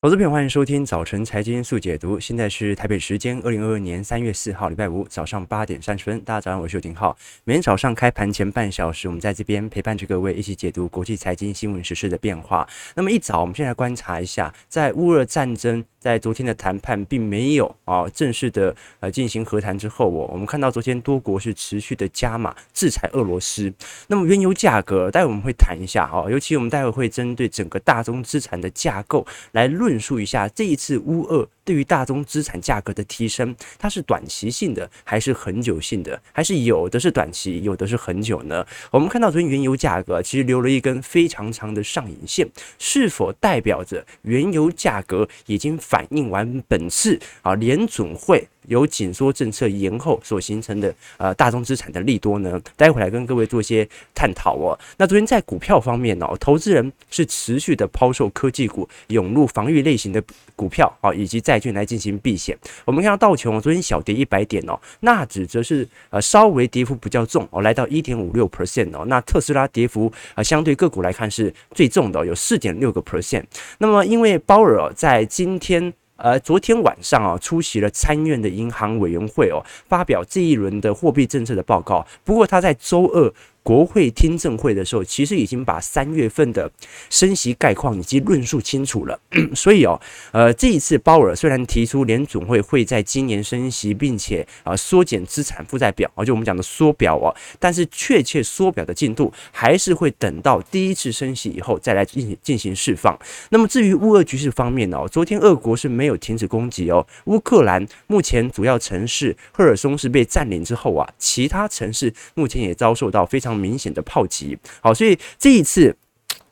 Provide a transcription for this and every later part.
投资朋友，欢迎收听早晨财经速解读。现在是台北时间二零二二年三月四号，礼拜五早上八点三十分。大家早上好，我是邱廷浩。每天早上开盘前半小时，我们在这边陪伴着各位一起解读国际财经新闻时事的变化。那么一早，我们先来观察一下，在乌俄战争在昨天的谈判并没有啊正式的呃进行和谈之后，我我们看到昨天多国是持续的加码制裁俄罗斯。那么原油价格，待会我们会谈一下啊，尤其我们待会会针对整个大宗资产的架构来论。论述一下这一次乌俄对于大宗资产价格的提升，它是短期性的还是恒久性的？还是有的是短期，有的是恒久呢？我们看到昨天原油价格其实留了一根非常长的上影线，是否代表着原油价格已经反映完本次啊联准会？由紧缩政策延后所形成的呃大宗资产的利多呢，待会来跟各位做一些探讨哦。那昨天在股票方面哦，投资人是持续的抛售科技股，涌入防御类型的股票啊，以及债券来进行避险。我们看到道琼昨天小跌一百点哦，纳指则是呃稍微跌幅比较重哦，来到一点五六 percent 哦。那特斯拉跌幅啊相对个股来看是最重的，有四点六个 percent。那么因为鲍尔在今天。呃，昨天晚上啊，出席了参院的银行委员会哦，发表这一轮的货币政策的报告。不过他在周二。国会听证会的时候，其实已经把三月份的升息概况以及论述清楚了。所以哦，呃，这一次鲍尔虽然提出联总会会在今年升息，并且啊缩减资产负债表，就我们讲的缩表哦，但是确切缩表的进度还是会等到第一次升息以后再来进行进行释放。那么至于乌俄局势方面哦，昨天俄国是没有停止攻击哦，乌克兰目前主要城市赫尔松是被占领之后啊，其他城市目前也遭受到非常。明显的炮击，好，所以这一次。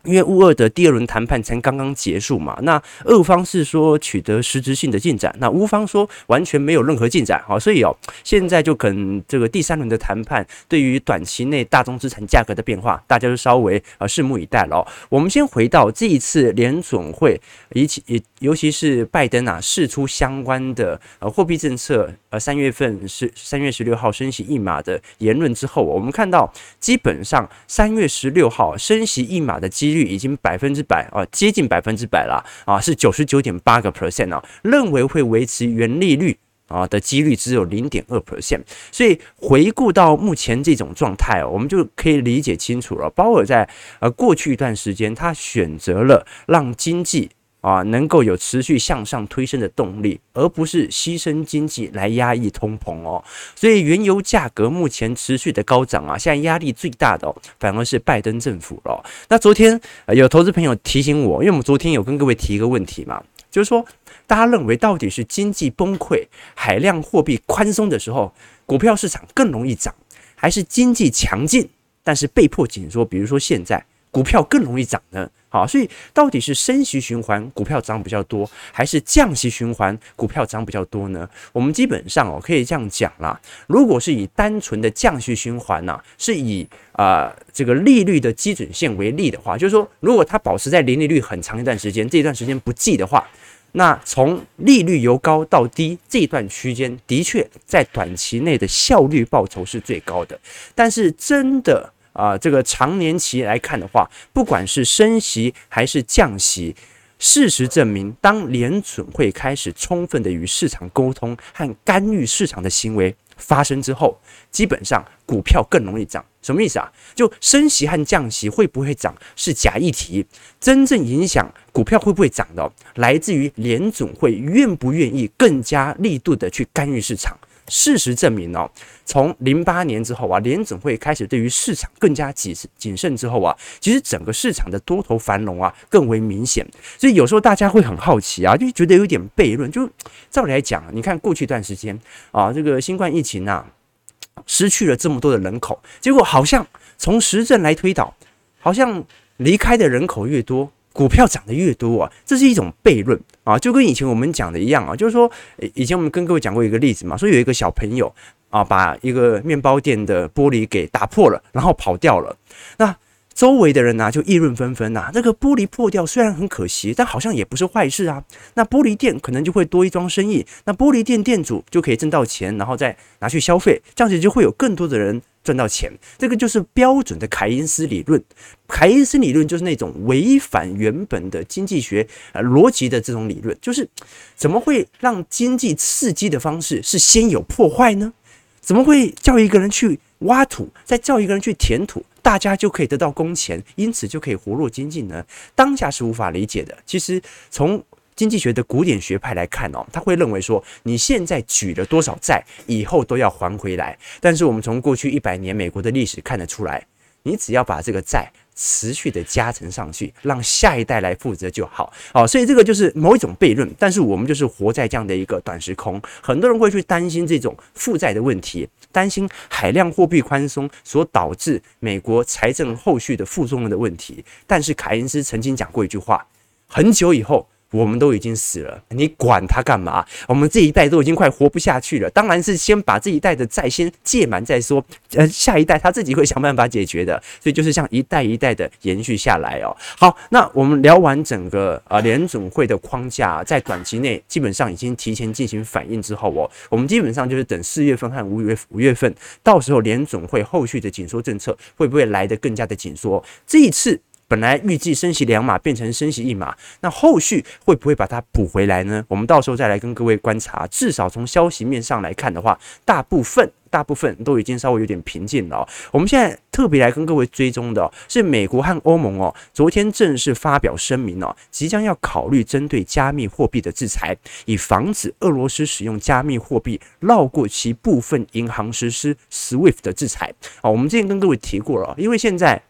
因为乌俄的第二轮谈判才刚刚结束嘛，那俄方是说取得实质性的进展，那乌方说完全没有任何进展，好，所以哦，现在就可能这个第三轮的谈判对于短期内大宗资产价格的变化，大家就稍微啊拭目以待了。我们先回到这一次联准会，以及尤其是拜登啊释出相关的呃货币政策，呃三月份是三月十六号升息一码的言论之后，我们看到基本上三月十六号升息一码的几。率已经百分之百啊，接近百分之百了啊，是九十九点八个 percent 啊，认为会维持原利率啊的几率只有零点二 percent，所以回顾到目前这种状态，我们就可以理解清楚了。鲍尔在呃过去一段时间，他选择了让经济。啊，能够有持续向上推升的动力，而不是牺牲经济来压抑通膨哦。所以原油价格目前持续的高涨啊，现在压力最大的哦，反而是拜登政府了。那昨天有投资朋友提醒我，因为我们昨天有跟各位提一个问题嘛，就是说大家认为到底是经济崩溃、海量货币宽松的时候，股票市场更容易涨，还是经济强劲但是被迫紧缩，比如说现在股票更容易涨呢？好，所以到底是升息循环股票涨比较多，还是降息循环股票涨比较多呢？我们基本上哦可以这样讲啦，如果是以单纯的降息循环呢，是以啊、这个利率的基准线为例的话，就是说如果它保持在零利率很长一段时间，这段时间不计的话，那从利率由高到低这段区间的确在短期内的效率报酬是最高的，但是真的。啊，这个长年期来看的话，不管是升息还是降息，事实证明，当联准会开始充分的与市场沟通和干预市场的行为发生之后，基本上股票更容易涨。什么意思啊？就升息和降息会不会涨是假议题，真正影响股票会不会涨的，来自于联准会愿不愿意更加力度的去干预市场。事实证明哦，从零八年之后啊，联准会开始对于市场更加谨慎谨慎之后啊，其实整个市场的多头繁荣啊更为明显。所以有时候大家会很好奇啊，就觉得有点悖论。就照理来讲，你看过去一段时间啊，这个新冠疫情啊，失去了这么多的人口，结果好像从实证来推导，好像离开的人口越多。股票涨得越多啊，这是一种悖论啊，就跟以前我们讲的一样啊，就是说，以前我们跟各位讲过一个例子嘛，说有一个小朋友啊，把一个面包店的玻璃给打破了，然后跑掉了。那周围的人呢，就议论纷纷呐，这个玻璃破掉虽然很可惜，但好像也不是坏事啊。那玻璃店可能就会多一桩生意，那玻璃店店主就可以挣到钱，然后再拿去消费，这样子就会有更多的人。赚到钱。这个就是标准的凯因斯理论。凯因斯理论就是那种违反原本的经济学呃逻辑的这种理论，就是怎么会让经济刺激的方式是先有破坏呢？怎么会叫一个人去挖土，再叫一个人去填土，大家就可以得到工钱，因此就可以活络经济呢？当下是无法理解的。其实从经济学的古典学派来看哦，他会认为说，你现在举了多少债，以后都要还回来。但是我们从过去一百年美国的历史看得出来，你只要把这个债。持续的加成上去，让下一代来负责就好。哦，所以这个就是某一种悖论。但是我们就是活在这样的一个短时空，很多人会去担心这种负债的问题，担心海量货币宽松所导致美国财政后续的负重的问题。但是凯恩斯曾经讲过一句话，很久以后。我们都已经死了，你管他干嘛？我们这一代都已经快活不下去了，当然是先把这一代的债先借满再说。呃，下一代他自己会想办法解决的，所以就是像一代一代的延续下来哦。好，那我们聊完整个呃联总会的框架，在短期内基本上已经提前进行反应之后哦，我们基本上就是等四月份和五月五月份，到时候联总会后续的紧缩政策会不会来得更加的紧缩？这一次。本来预计升息两码变成升息一码，那后续会不会把它补回来呢？我们到时候再来跟各位观察。至少从消息面上来看的话，大部分大部分都已经稍微有点平静了。我们现在特别来跟各位追踪的是美国和欧盟哦，昨天正式发表声明哦，即将要考虑针对加密货币的制裁，以防止俄罗斯使用加密货币绕过其部分银行实施 SWIFT 的制裁。哦，我们之前跟各位提过了，因为现在。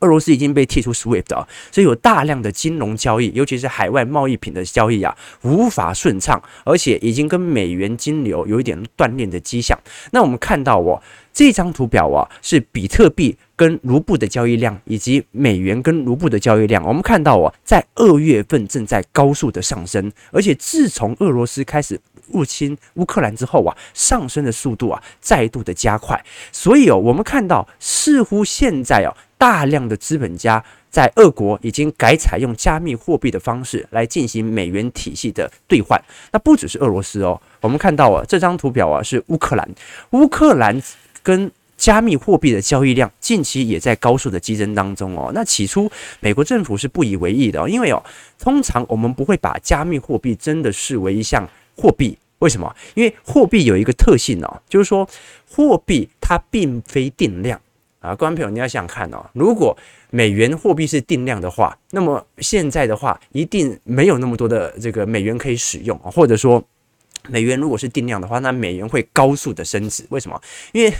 俄罗斯已经被踢出 SWIFT 啊，所以有大量的金融交易，尤其是海外贸易品的交易啊，无法顺畅，而且已经跟美元金流有一点断链的迹象。那我们看到哦，这张图表啊，是比特币跟卢布的交易量，以及美元跟卢布的交易量。我们看到哦，在二月份正在高速的上升，而且自从俄罗斯开始入侵乌克兰之后啊，上升的速度啊，再度的加快。所以哦，我们看到似乎现在哦。大量的资本家在俄国已经改采用加密货币的方式来进行美元体系的兑换。那不只是俄罗斯哦，我们看到啊，这张图表啊是乌克兰，乌克兰跟加密货币的交易量近期也在高速的激增当中哦。那起初美国政府是不以为意的哦，因为哦，通常我们不会把加密货币真的视为一项货币。为什么？因为货币有一个特性哦，就是说货币它并非定量。啊，观众朋友，你要想看哦，如果美元货币是定量的话，那么现在的话，一定没有那么多的这个美元可以使用，或者说，美元如果是定量的话，那美元会高速的升值。为什么？因为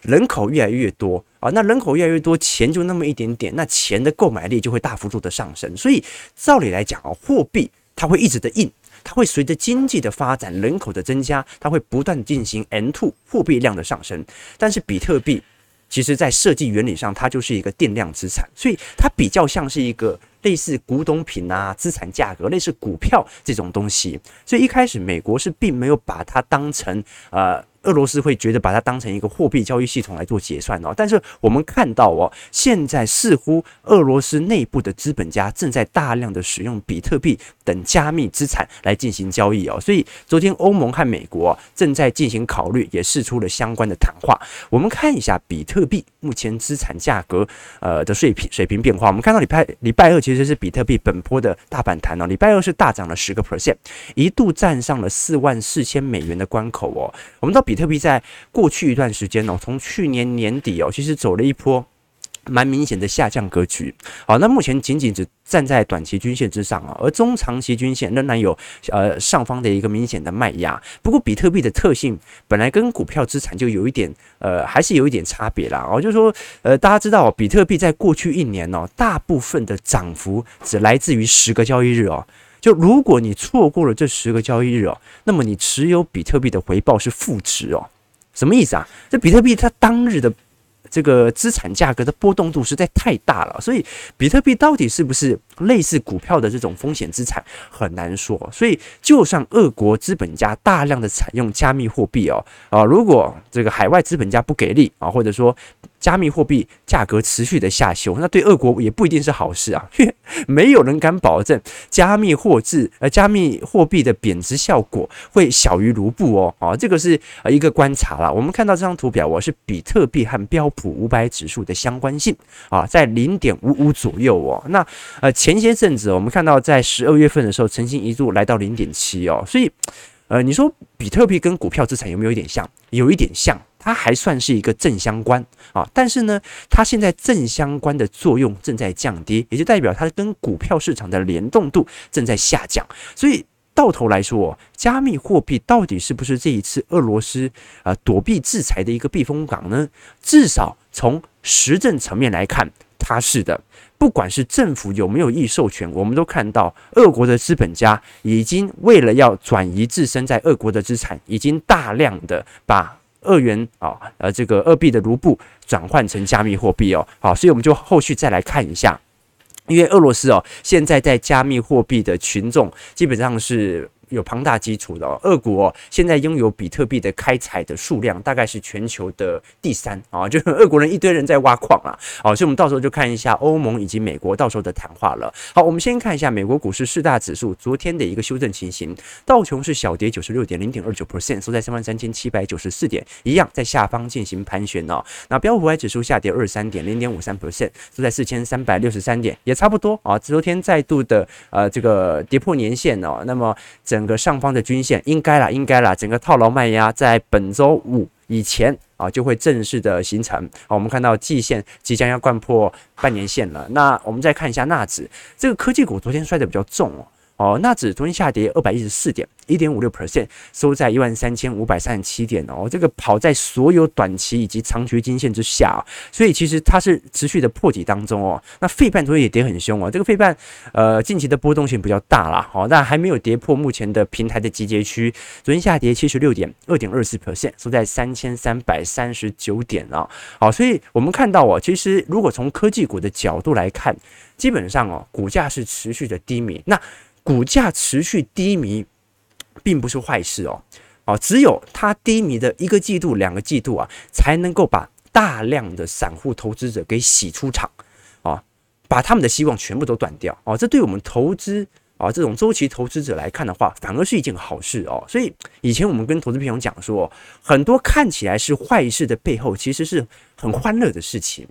人口越来越多啊，那人口越来越多，钱就那么一点点，那钱的购买力就会大幅度的上升。所以照理来讲哦，货币它会一直的印，它会随着经济的发展、人口的增加，它会不断进行 N two 货币量的上升。但是比特币。其实，在设计原理上，它就是一个定量资产，所以它比较像是一个类似古董品啊、资产价格，类似股票这种东西。所以一开始，美国是并没有把它当成呃。俄罗斯会觉得把它当成一个货币交易系统来做结算哦，但是我们看到哦，现在似乎俄罗斯内部的资本家正在大量的使用比特币等加密资产来进行交易哦，所以昨天欧盟和美国正在进行考虑，也试出了相关的谈话。我们看一下比特币目前资产价格呃的水平水平变化，我们看到礼拜礼拜二其实是比特币本波的大反弹哦，礼拜二是大涨了十个 percent，一度站上了四万四千美元的关口哦，我们到。比比特币在过去一段时间哦，从去年年底哦，其实走了一波蛮明显的下降格局。好，那目前仅仅只站在短期均线之上啊，而中长期均线仍然有呃上方的一个明显的卖压。不过，比特币的特性本来跟股票资产就有一点呃，还是有一点差别啦。哦，就是说呃，大家知道比特币在过去一年哦，大部分的涨幅只来自于十个交易日哦。就如果你错过了这十个交易日哦，那么你持有比特币的回报是负值哦，什么意思啊？这比特币它当日的这个资产价格的波动度实在太大了，所以比特币到底是不是类似股票的这种风险资产很难说。所以就算俄国资本家大量的采用加密货币哦啊，如果这个海外资本家不给力啊，或者说加密货币价格持续的下修，那对俄国也不一定是好事啊，没有人敢保证加密货币呃加密货币的贬值效果会小于卢布哦，啊，这个是呃一个观察啦。我们看到这张图表，我是比特币和标普五百指数的相关性啊，在零点五五左右哦。那呃前些阵子我们看到在十二月份的时候，曾经一度来到零点七哦，所以呃你说比特币跟股票资产有没有一点像？有一点像。它还算是一个正相关啊，但是呢，它现在正相关的作用正在降低，也就代表它跟股票市场的联动度正在下降。所以到头来说，加密货币到底是不是这一次俄罗斯啊躲避制裁的一个避风港呢？至少从实证层面来看，它是的。不管是政府有没有意授权，我们都看到俄国的资本家已经为了要转移自身在俄国的资产，已经大量的把。二元啊，呃，这个二币的卢布转换成加密货币哦，好，所以我们就后续再来看一下，因为俄罗斯哦，现在在加密货币的群众基本上是。有庞大基础的，俄国现在拥有比特币的开采的数量大概是全球的第三啊，就是俄国人一堆人在挖矿啊，好，所以我们到时候就看一下欧盟以及美国到时候的谈话了。好，我们先看一下美国股市四大指数昨天的一个修正情形，道琼是小跌九十六点零点二九 percent，收在三万三千七百九十四点，一样在下方进行盘旋哦。那标普 Y 指数下跌二十三点零点五三 percent，收在四千三百六十三点，也差不多啊。昨天再度的呃这个跌破年线哦，那么整整个上方的均线应该啦，应该啦，整个套牢卖压在本周五以前啊就会正式的形成。好，我们看到季线即将要贯破半年线了。那我们再看一下纳指，这个科技股昨天摔得比较重哦。哦，纳指昨天下跌二百一十四点，一点五六 percent，收在一万三千五百三十七点哦。这个跑在所有短期以及长期均线之下，所以其实它是持续的破底当中哦。那费半昨天也跌很凶哦，这个费半呃近期的波动性比较大啦，好，但还没有跌破目前的平台的集结区。昨天下跌七十六点，二点二四 percent，收在三千三百三十九点啊。好，所以我们看到哦，其实如果从科技股的角度来看，基本上哦，股价是持续的低迷。那股价持续低迷，并不是坏事哦，哦，只有它低迷的一个季度、两个季度啊，才能够把大量的散户投资者给洗出场，啊，把他们的希望全部都断掉，哦，这对我们投资啊这种周期投资者来看的话，反而是一件好事哦。所以以前我们跟投资朋友讲说，很多看起来是坏事的背后，其实是很欢乐的事情。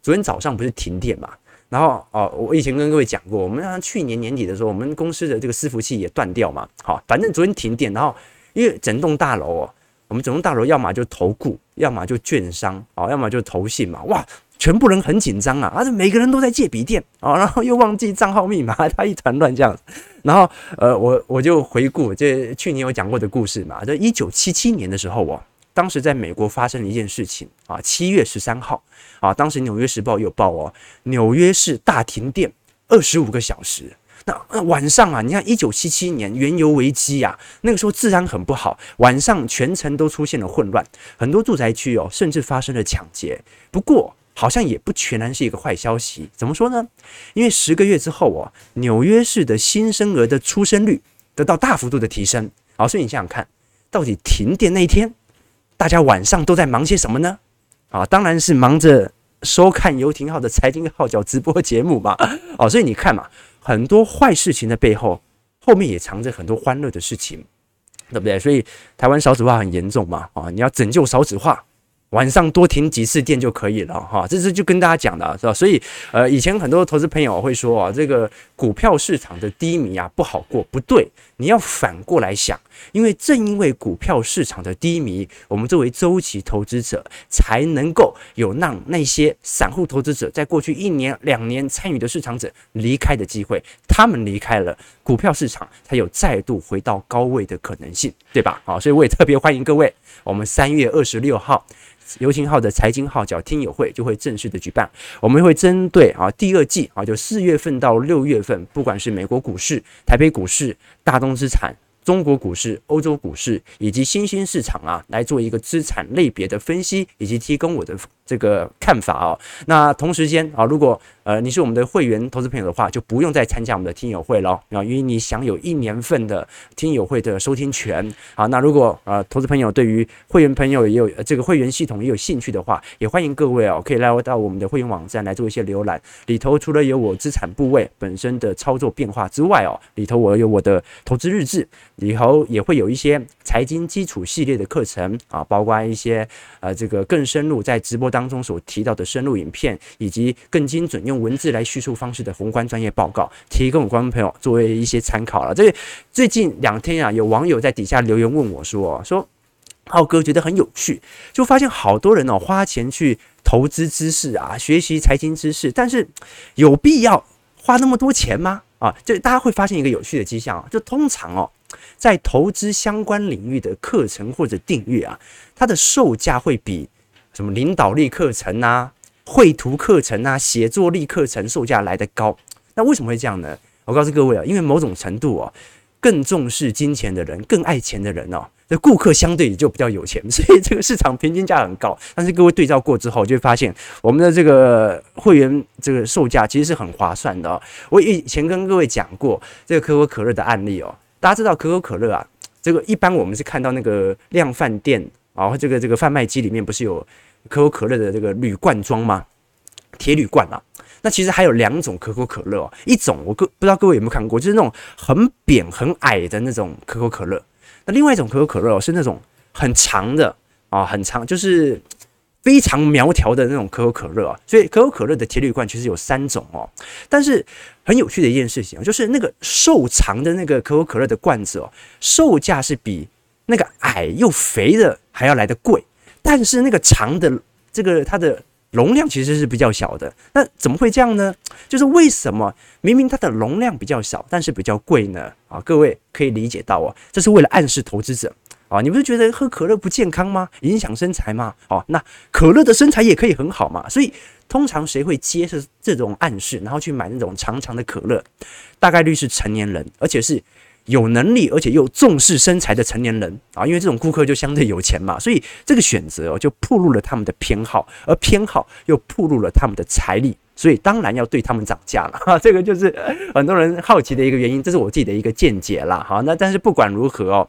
昨天早上不是停电嘛？然后哦，我以前跟各位讲过，我们去年年底的时候，我们公司的这个伺服器也断掉嘛。好，反正昨天停电，然后因为整栋大楼哦，我们整栋大楼要么就投顾，要么就券商，哦，要么就投信嘛。哇，全部人很紧张啊，而且每个人都在借笔电啊，然后又忘记账号密码，他一团乱这样。然后呃，我我就回顾这去年有讲过的故事嘛，这一九七七年的时候哦。当时在美国发生了一件事情啊，七月十三号啊，当时《纽约时报》有报哦，纽约市大停电二十五个小时。那那晚上啊，你看一九七七年原油危机啊，那个时候治安很不好，晚上全城都出现了混乱，很多住宅区哦，甚至发生了抢劫。不过好像也不全然是一个坏消息，怎么说呢？因为十个月之后哦，纽约市的新生儿的出生率得到大幅度的提升。好，所以你想想看，到底停电那一天，大家晚上都在忙些什么呢？啊，当然是忙着收看游艇号的财经号角直播节目嘛。哦，所以你看嘛，很多坏事情的背后，后面也藏着很多欢乐的事情，对不对？所以台湾少子化很严重嘛。啊，你要拯救少子化。晚上多停几次电就可以了哈，这是就跟大家讲的是吧？所以呃，以前很多投资朋友会说啊，这个股票市场的低迷啊不好过，不对，你要反过来想，因为正因为股票市场的低迷，我们作为周期投资者才能够有让那些散户投资者在过去一年两年参与的市场者离开的机会，他们离开了股票市场，才有再度回到高位的可能性，对吧？好，所以我也特别欢迎各位，我们三月二十六号。游庭皓的财经号角听友会就会正式的举办，我们会针对啊第二季啊就四月份到六月份，不管是美国股市、台北股市、大宗资产、中国股市、欧洲股市以及新兴市场啊，来做一个资产类别的分析，以及提供我的这个看法哦。那同时间啊，如果呃你是我们的会员投资朋友的话，就不用再参加我们的听友会了啊，因为你享有一年份的听友会的收听权啊。那如果呃投资朋友对于会员朋友也有这个会员系统也有兴趣的话，也欢迎各位哦，可以来到我们的会员网站来做一些浏览。里头除了有我资产部位本身的操作变化之外哦，里头我有我的投资日志，里头也会有一些财经基础系列的课程啊，包括一些呃这个更深入在直播当当中所提到的深入影片，以及更精准用文字来叙述方式的宏观专业报告，提供观众朋友作为一些参考了。这最近两天啊，有网友在底下留言问我说说。浩哥觉得很有趣，就发现好多人哦花钱去投资知识啊，学习财经知识，但是有必要花那么多钱吗？啊，就大家会发现一个有趣的迹象啊，就通常哦，在投资相关领域的课程或者订阅啊，它的售价会比什么领导力课程啊、绘图课程啊、写作力课程售价来得高。那为什么会这样呢？我告诉各位啊，因为某种程度哦，更重视金钱的人，更爱钱的人哦。这顾客相对也就比较有钱，所以这个市场平均价很高。但是各位对照过之后，就会发现我们的这个会员这个售价其实是很划算的哦。我以前跟各位讲过这个可口可乐的案例哦，大家知道可口可乐啊，这个一般我们是看到那个量贩店啊，这个这个贩卖机里面不是有可口可乐的这个铝罐装吗？铁铝罐啊。那其实还有两种可口可乐哦，一种我各不知道各位有没有看过，就是那种很扁很矮的那种可口可乐。那另外一种可口可乐哦，是那种很长的啊，很长，就是非常苗条的那种可口可乐啊。所以可口可乐的铁铝罐其实有三种哦。但是很有趣的一件事情啊，就是那个瘦长的那个可口可乐的罐子哦，售价是比那个矮又肥的还要来得贵。但是那个长的这个它的。容量其实是比较小的，那怎么会这样呢？就是为什么明明它的容量比较小，但是比较贵呢？啊，各位可以理解到哦，这是为了暗示投资者啊，你不是觉得喝可乐不健康吗？影响身材吗？哦，那可乐的身材也可以很好嘛。所以通常谁会接受这种暗示，然后去买那种长长的可乐？大概率是成年人，而且是。有能力而且又重视身材的成年人啊，因为这种顾客就相对有钱嘛，所以这个选择就暴露了他们的偏好，而偏好又暴露了他们的财力，所以当然要对他们涨价了哈。这个就是很多人好奇的一个原因，这是我自己的一个见解啦。好，那但是不管如何哦，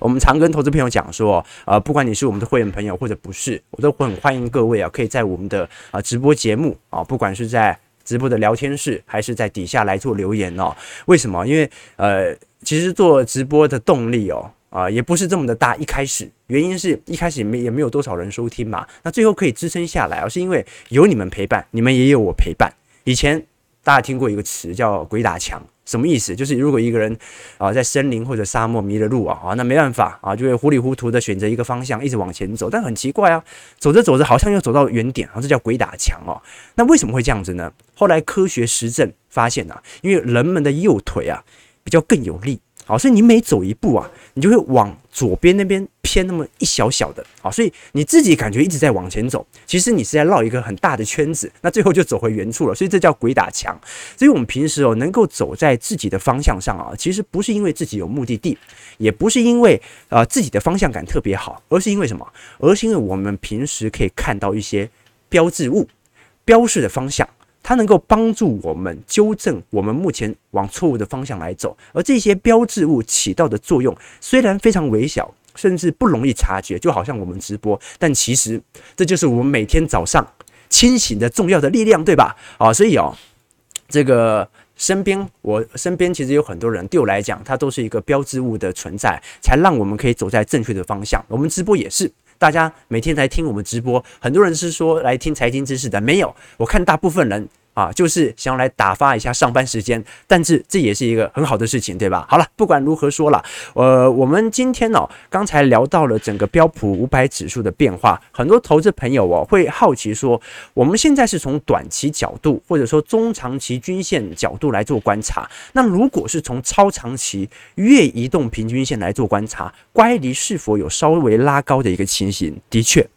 我们常跟投资朋友讲说，呃，不管你是我们的会员朋友或者不是，我都很欢迎各位啊，可以在我们的啊直播节目啊，不管是在。直播的聊天室，还是在底下来做留言哦？为什么？因为呃，其实做直播的动力哦，啊、也不是这么的大。一开始，原因是一开始也没也没有多少人收听嘛。那最后可以支撑下来哦，是因为有你们陪伴，你们也有我陪伴。以前大家听过一个词叫“鬼打墙”。什么意思？就是如果一个人啊在森林或者沙漠迷了路啊，啊那没办法啊，就会糊里糊涂的选择一个方向一直往前走。但很奇怪啊，走着走着好像又走到原点啊，这叫鬼打墙哦。那为什么会这样子呢？后来科学实证发现啊，因为人们的右腿啊比较更有力。好，所以你每走一步啊，你就会往左边那边偏那么一小小的，好，所以你自己感觉一直在往前走，其实你是在绕一个很大的圈子，那最后就走回原处了。所以这叫鬼打墙。所以我们平时哦，能够走在自己的方向上啊，其实不是因为自己有目的地，也不是因为呃自己的方向感特别好，而是因为什么？而是因为我们平时可以看到一些标志物，标示的方向。它能够帮助我们纠正我们目前往错误的方向来走，而这些标志物起到的作用虽然非常微小，甚至不容易察觉，就好像我们直播，但其实这就是我们每天早上清醒的重要的力量，对吧？啊，所以哦，这个身边我身边其实有很多人，对我来讲，它都是一个标志物的存在，才让我们可以走在正确的方向。我们直播也是。大家每天来听我们直播，很多人是说来听财经知识的，没有。我看大部分人。啊，就是想要来打发一下上班时间，但是这也是一个很好的事情，对吧？好了，不管如何说了，呃，我们今天哦，刚才聊到了整个标普五百指数的变化，很多投资朋友哦会好奇说，我们现在是从短期角度或者说中长期均线角度来做观察，那如果是从超长期月移动平均线来做观察，乖离是否有稍微拉高的一个情形？的确。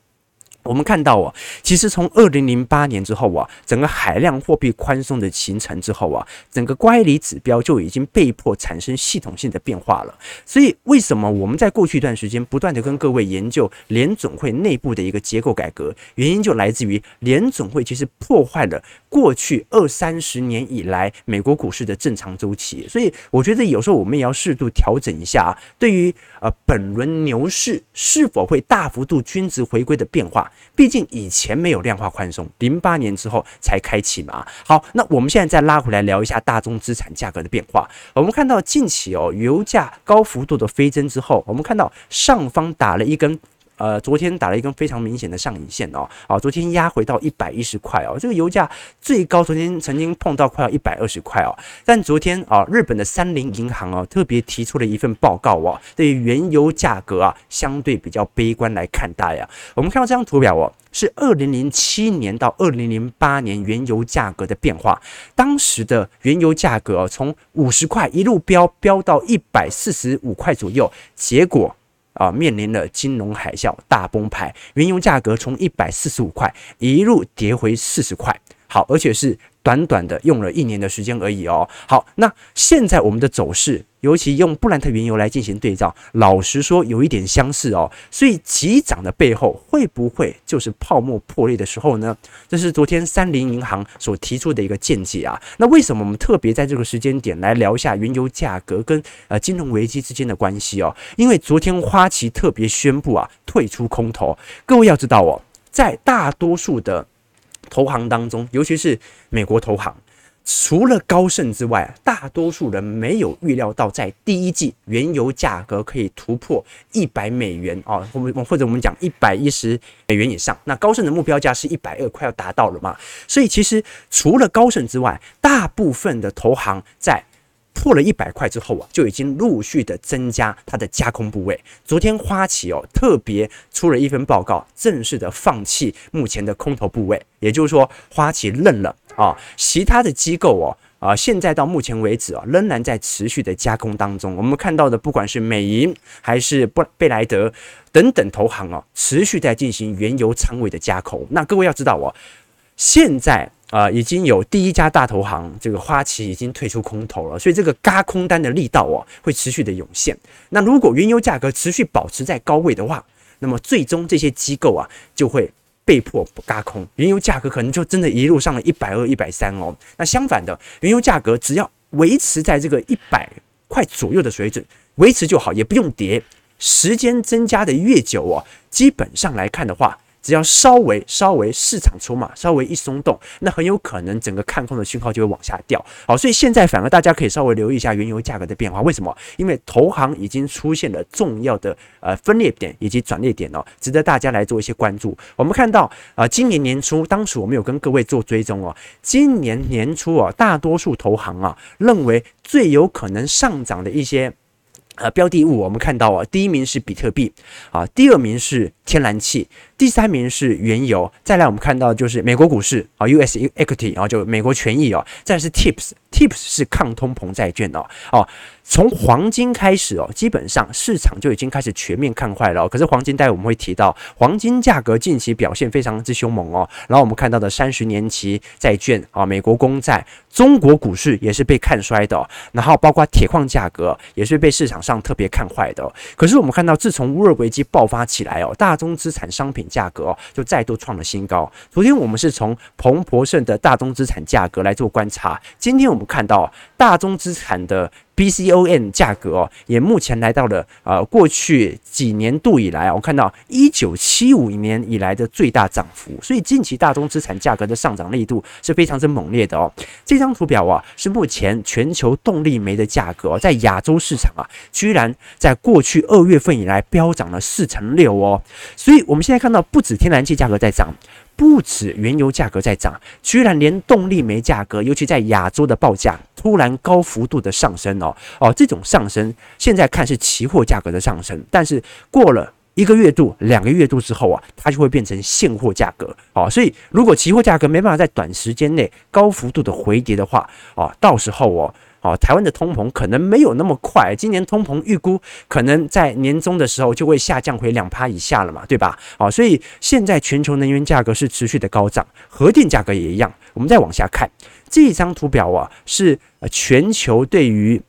我们看到啊，其实从二零零八年之后啊，整个海量货币宽松的形成之后啊，整个乖离指标就已经被迫产生系统性的变化了。所以，为什么我们在过去一段时间不断的跟各位研究联准会内部的一个结构改革？原因就来自于联准会其实破坏了过去二三十年以来美国股市的正常周期。所以，我觉得有时候我们也要适度调整一下，对于呃本轮牛市是否会大幅度均值回归的变化。毕竟以前没有量化宽松，零八年之后才开启嘛。好，那我们现在再拉回来聊一下大宗资产价格的变化。我们看到近期哦，油价高幅度的飞增之后，我们看到上方打了一根。呃，昨天打了一根非常明显的上影线哦，啊，昨天压回到一百一十块哦，这个油价最高昨天曾经碰到快要一百二十块哦，但昨天啊，日本的三菱银行哦特别提出了一份报告哦，对于原油价格啊相对比较悲观来看待呀。我们看到这张图表哦，是二零零七年到二零零八年原油价格的变化，当时的原油价格从五十块一路飙飙到一百四十五块左右，结果。啊，面临了金融海啸大崩盘，原油价格从一百四十五块一路跌回四十块。好，而且是短短的用了一年的时间而已哦。好，那现在我们的走势，尤其用布兰特原油来进行对照，老实说有一点相似哦。所以急涨的背后会不会就是泡沫破裂的时候呢？这是昨天三菱银行所提出的一个见解啊。那为什么我们特别在这个时间点来聊一下原油价格跟呃金融危机之间的关系哦？因为昨天花旗特别宣布啊退出空头。各位要知道哦，在大多数的投行当中，尤其是美国投行，除了高盛之外，大多数人没有预料到在第一季原油价格可以突破一百美元啊，或或者我们讲一百一十美元以上。那高盛的目标价是一百二，快要达到了嘛？所以其实除了高盛之外，大部分的投行在。破了一百块之后啊，就已经陆续的增加它的加空部位。昨天花旗哦特别出了一份报告，正式的放弃目前的空头部位，也就是说花旗认了啊。其他的机构哦啊，现在到目前为止啊，仍然在持续的加空当中。我们看到的不管是美银还是布贝莱德等等投行哦，持续在进行原油仓位的加空。那各位要知道哦，现在。啊、已经有第一家大投行，这个花旗已经退出空头了，所以这个轧空单的力道哦，会持续的涌现。那如果原油价格持续保持在高位的话，那么最终这些机构啊，就会被迫轧空，原油价格可能就真的一路上了一百二、一百三哦。那相反的，原油价格只要维持在这个一百块左右的水准，维持就好，也不用跌。时间增加的越久哦，基本上来看的话。只要稍微稍微市场筹码稍微一松动，那很有可能整个看空的讯号就会往下掉。好，所以现在反而大家可以稍微留意一下原油价格的变化。为什么？因为投行已经出现了重要的呃分裂点以及转捩点哦，值得大家来做一些关注。我们看到啊、今年年初，当时我们有跟各位做追踪哦，今年年初啊，大多数投行啊认为最有可能上涨的一些。呃，标的物我们看到啊，第一名是比特币啊，第二名是天然气，第三名是原油，再来我们看到就是美国股市啊，US Equity 然啊，就美国权益哦，再是 TIPS，TIPS 是抗通膨债券哦，哦。从黄金开始哦，基本上市场就已经开始全面看坏了。可是黄金待我们会提到，黄金价格近期表现非常之凶猛哦。然后我们看到的三十年期债券啊，美国公债，中国股市也是被看衰的。然后包括铁矿价格也是被市场上特别看坏的。可是我们看到，自从乌尔危机爆发起来哦，大宗资产商品价格哦就再度创了新高。昨天我们是从彭博盛的大宗资产价格来做观察，今天我们看到大宗资产的。BCOM 价格哦，也目前来到了呃过去几年度以来，我看到一九七五年以来的最大涨幅，所以近期大宗资产价格的上涨力度是非常之猛烈的哦。这张图表啊，是目前全球动力煤的价格，在亚洲市场啊，居然在过去二月份以来飙涨了四成六哦。所以我们现在看到，不止天然气价格在涨。不止原油价格在涨，居然连动力煤价格，尤其在亚洲的报价突然高幅度的上升哦哦，这种上升现在看是期货价格的上升，但是过了一个月度、两个月度之后啊，它就会变成现货价格哦。所以如果期货价格没办法在短时间内高幅度的回跌的话哦，到时候哦。哦，台湾的通膨可能没有那么快，今年通膨预估可能在年终的时候就会下降回两趴以下了嘛，对吧？哦，所以现在全球能源价格是持续的高涨，核电价格也一样。我们再往下看这一张图表啊，是全球对于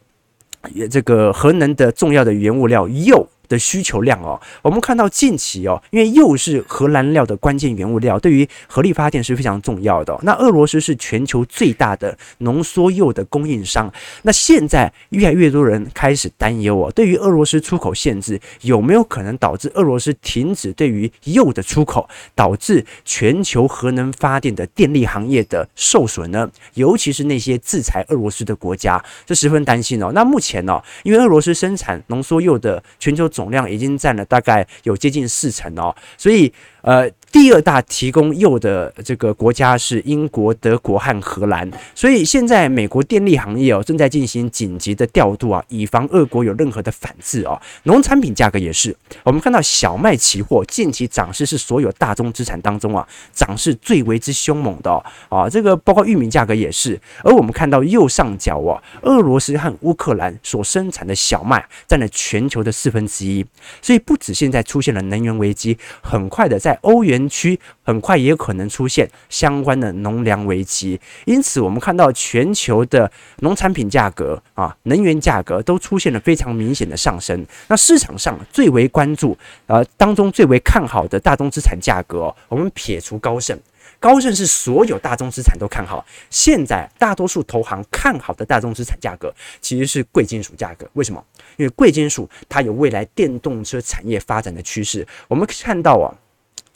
这个核能的重要的原物料铀的需求量哦，我们看到近期哦，因为铀是核燃料的关键原物料，对于核力发电是非常重要的。那俄罗斯是全球最大的浓缩铀的供应商，那现在越来越多人开始担忧哦，对于俄罗斯出口限制有没有可能导致俄罗斯停止对于铀的出口，导致全球核能发电的电力行业的受损呢？尤其是那些制裁俄罗斯的国家，这十分担心哦。那目前呢，因为俄罗斯生产浓缩铀的全球总总量已经占了大概有接近四成哦，所以呃。第二大提供铀的这个国家是英国、德国和荷兰，所以现在美国电力行业哦正在进行紧急的调度啊，以防俄国有任何的反制哦。农产品价格也是，我们看到小麦期货近期涨势是所有大宗资产当中啊涨势最为之凶猛的哦啊，这个包括玉米价格也是。而我们看到右上角啊，俄罗斯和乌克兰所生产的小麦占了全球的四分之一，所以不止现在出现了能源危机，很快的在欧元区很快也有可能出现相关的农粮危机，因此我们看到全球的农产品价格啊，能源价格都出现了非常明显的上升。那市场上最为关注呃当中最为看好的大宗资产价格，我们撇除高盛，高盛是所有大宗资产都看好。现在大多数投行看好的大宗资产价格其实是贵金属价格，为什么？因为贵金属它有未来电动车产业发展的趋势。我们看到啊。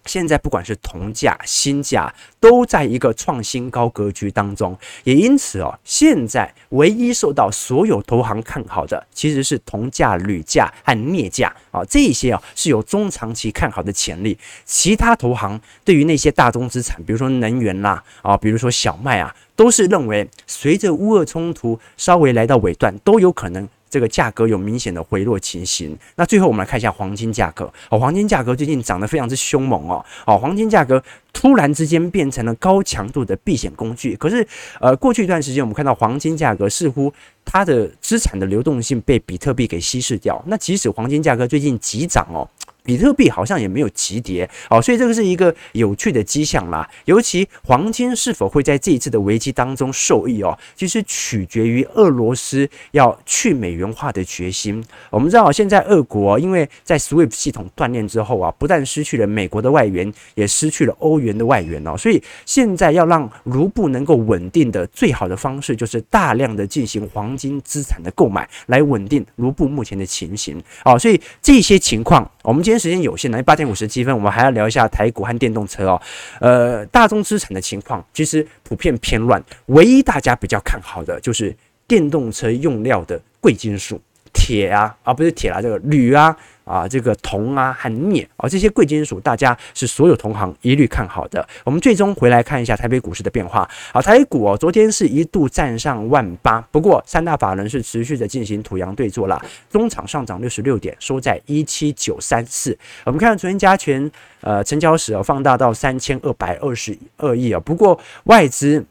现在不管是铜价、锌价，都在一个创新高格局当中，也因此哦，现在唯一受到所有投行看好的，其实是铜价、铝价和镍价啊，这些啊是有中长期看好的潜力。其他投行对于那些大宗资产，比如说能源啦啊，比如说小麦啊，都是认为随着乌俄冲突稍微来到尾段，都有可能。这个价格有明显的回落情形。那最后我们来看一下黄金价格哦，黄金价格最近涨得非常之凶猛哦，哦，黄金价格突然之间变成了高强度的避险工具。可是，呃，过去一段时间我们看到黄金价格似乎它的资产的流动性被比特币给稀释掉。那即使黄金价格最近急涨哦。比特币好像也没有急跌哦，所以这个是一个有趣的迹象啦。尤其黄金是否会在这一次的危机当中受益哦，其实取决于俄罗斯要去美元化的决心。我们知道现在俄国因为在 SWIFT 系统断链之后啊，不但失去了美国的外援，也失去了欧元的外援哦，所以现在要让卢布能够稳定的最好的方式，就是大量的进行黄金资产的购买，来稳定卢布目前的情形哦。所以这些情况，我们今天。时间有限来，八点五十七分，我们还要聊一下台股和电动车哦。呃，大宗资产的情况其实普遍偏乱，唯一大家比较看好的就是电动车用料的贵金属，铁啊，而、啊、不是铁、啊，这个铝啊。啊，这个铜啊和镍啊，这些贵金属，大家是所有同行一律看好的。我们最终回来看一下台北股市的变化。好，台北股哦，昨天是一度站上万八，不过三大法人是持续的进行土洋对坐了，中场上涨六十六点，收在一七九三四。我们看昨天加权呃成交时哦，放大到三千二百二十二亿啊，不过外资。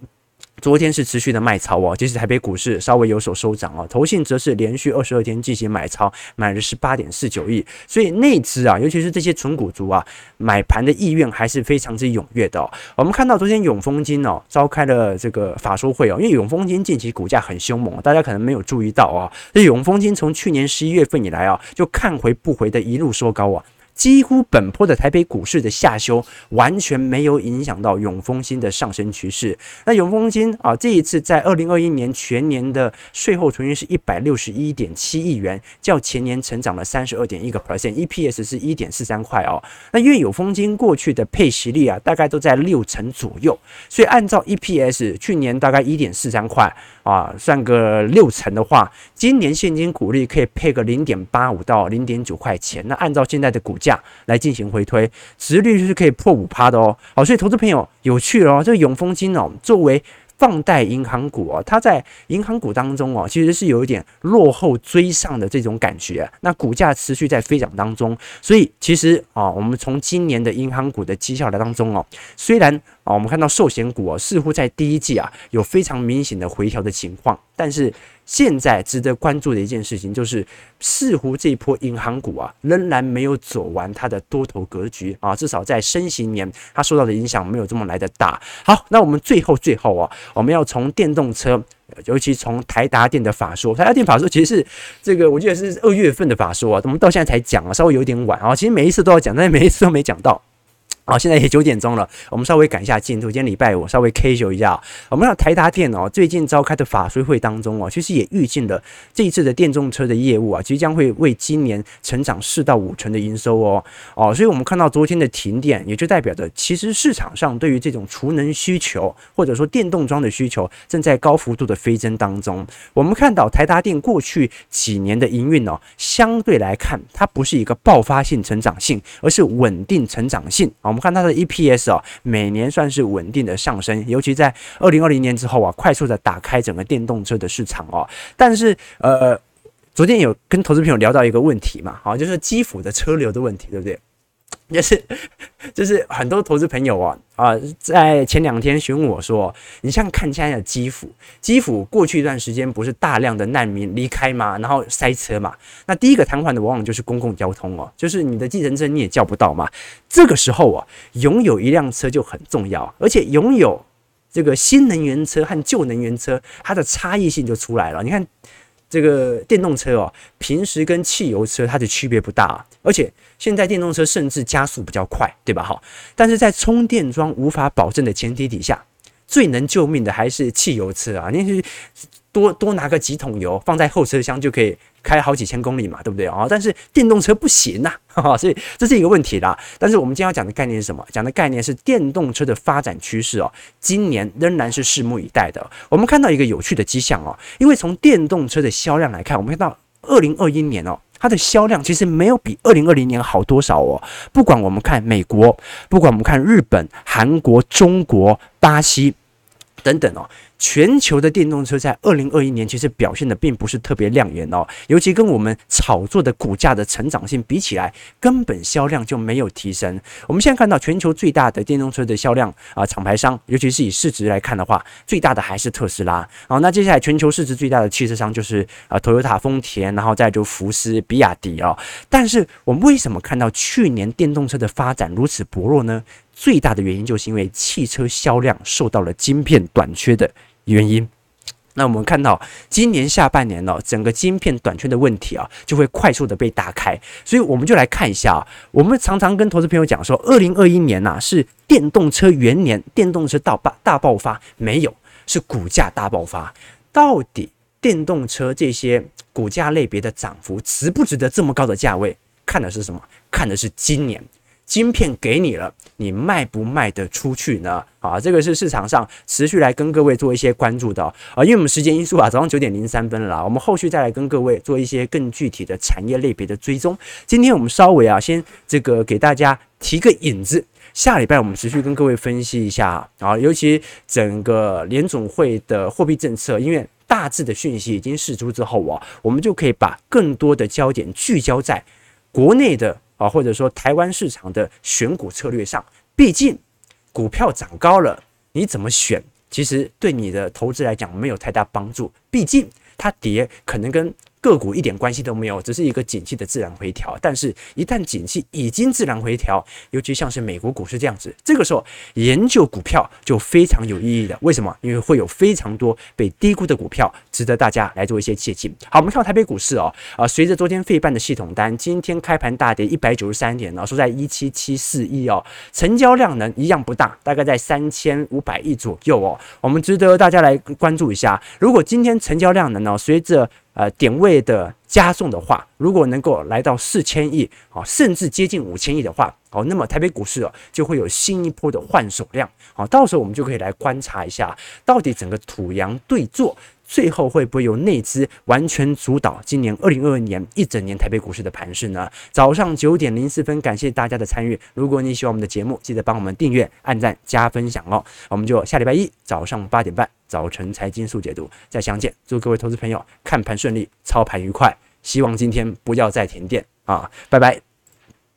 昨天是持续的卖超哦，即使台北股市稍微有所收涨哦，投信则是连续二十二天进行买超，买了十八点四九亿，所以内资啊，尤其是这些纯股族啊，买盘的意愿还是非常之踊跃的。我们看到昨天永丰金哦召开了这个法说会哦，因为永丰金近期股价很凶猛，大家可能没有注意到啊，这永丰金从去年十一月份以来啊，就看回不回的一路收高啊。几乎本波的台北股市的下修完全没有影响到永丰金的上升趋势。那永丰金啊，这一次在二零二一年全年的税后纯益是一百六十一点七亿元，较前年成长了三十二点一个 percent，EPS 是一点四三块哦。那因为永丰金过去的配息率啊，大概都在六成左右，所以按照 EPS 去年大概一点四三块啊，算个六成的话，今年现金股利可以配个零点八五到零点九块钱。那按照现在的股价来进行回推，殖利率是可以破五趴的哦。好，所以投资朋友有趣哦。这个永丰金哦，作为放贷银行股哦，它在银行股当中哦，其实是有一点落后追上的这种感觉。那股价持续在飞涨当中，所以其实啊，我们从今年的银行股的绩效来当中哦，虽然啊，我们看到寿险股哦，似乎在第一季啊有非常明显的回调的情况，但是现在值得关注的一件事情就是，似乎这一波银行股啊，仍然没有走完它的多头格局啊，至少在升息年，它受到的影响没有这么来的大。好，那我们最后最后啊，我们要从电动车，尤其从台达电的法说，台达电法说其实是这个，我记得是二月份的法说啊，我们到现在才讲啊，稍微有点晚啊。其实每一次都要讲，但是每一次都没讲到。好，现在也九点钟了，我们稍微赶一下进度。今天礼拜五，稍微 casual 一下。我们看台达电哦，最近召开的法说会当中哦，其实也预计了这一次的电动车的业务啊，即将会为今年成长四到五成的营收哦哦，所以我们看到昨天的停电，也就代表着其实市场上对于这种储能需求或者说电动桩的需求正在高幅度的飞增当中。我们看到台达电过去几年的营运哦，相对来看它不是一个爆发性成长性，而是稳定成长性啊。我们看它的 EPS 哦，每年算是稳定的上升，尤其在二零二零年之后啊，快速的打开整个电动车的市场哦。但是呃，昨天有跟投资朋友聊到一个问题嘛，好，就是基辅的车流的问题，对不对？就是就是很多投资朋友啊啊，在前两天询问我说，你像看现在的基辅，基辅过去一段时间不是大量的难民离开嘛，然后塞车嘛，那第一个瘫痪的往往就是公共交通哦，就是你的计程车你也叫不到嘛，这个时候啊，拥有一辆车就很重要，而且拥有这个新能源车和旧能源车，它的差异性就出来了，你看。这个电动车哦，平时跟汽油车它的区别不大，而且现在电动车甚至加速比较快，对吧？哈，但是在充电桩无法保证的前提底下，最能救命的还是汽油车啊！你是多多拿个几桶油放在后车厢就可以。开好几千公里嘛，对不对啊？但是电动车不行呐，哈 哈，所以这是一个问题啦。但是我们今天要讲的概念是什么？讲的概念是电动车的发展趋势哦，今年仍然是拭目以待的。我们看到一个有趣的迹象哦，因为从电动车的销量来看，我们看到二零二一年哦，它的销量其实没有比二零二零年好多少哦。不管我们看美国，不管我们看日本、韩国、中国、巴西等等哦。全球的电动车在二零二一年其实表现的并不是特别亮眼哦，尤其跟我们炒作的股价的成长性比起来，根本销量就没有提升。我们现在看到全球最大的电动车的销量啊，厂牌商，尤其是以市值来看的话，最大的还是特斯拉。好，那接下来全球市值最大的汽车商就是啊，Toyota、丰田，然后再就福斯、比亚迪哦。但是我们为什么看到去年电动车的发展如此薄弱呢？最大的原因就是因为汽车销量受到了晶片短缺的原因。那我们看到今年下半年呢，整个晶片短缺的问题啊，就会快速的被打开。所以我们就来看一下啊，我们常常跟投资朋友讲说，二零二一年呐是电动车元年，电动车大爆大爆发，没有，是股价大爆发。到底电动车这些股价类别的涨幅值不值得这么高的价位？看的是什么？看的是今年。晶片给你了，你卖不卖得出去呢？啊，这个是市场上持续来跟各位做一些关注的啊。因为我们时间因素啊，早上九点零三分了，我们后续再来跟各位做一些更具体的产业类别的追踪。今天我们稍微啊，先这个给大家提个引子，下礼拜我们持续跟各位分析一下啊，尤其整个联总会的货币政策，因为大致的讯息已经释出之后啊，我们就可以把更多的焦点聚焦在国内的。啊，或者说台湾市场的选股策略上，毕竟股票涨高了，你怎么选，其实对你的投资来讲没有太大帮助。毕竟它跌，可能跟个股一点关系都没有，只是一个景气的自然回调。但是，一旦景气已经自然回调，尤其像是美国股市这样子，这个时候研究股票就非常有意义的。为什么？因为会有非常多被低估的股票，值得大家来做一些借鉴。好，我们看到台北股市哦，啊，随着昨天费半的系统单，今天开盘大跌一百九十三点呢，收在一七七四亿哦，成交量呢一样不大，大概在三千五百亿左右哦。我们值得大家来关注一下，如果今天成交量能呢，随着呃，点位的加重的话，如果能够来到四千亿啊，甚至接近五千亿的话，哦，那么台北股市啊就会有新一波的换手量，好，到时候我们就可以来观察一下，到底整个土洋对坐。最后会不会由内资完全主导今年二零二二年一整年台北股市的盘势呢？早上九点零四分，感谢大家的参与。如果你喜欢我们的节目，记得帮我们订阅、按赞、加分享哦。我们就下礼拜一早上八点半，早晨财经速解读再相见。祝各位投资朋友看盘顺利，操盘愉快。希望今天不要再停电啊！拜拜。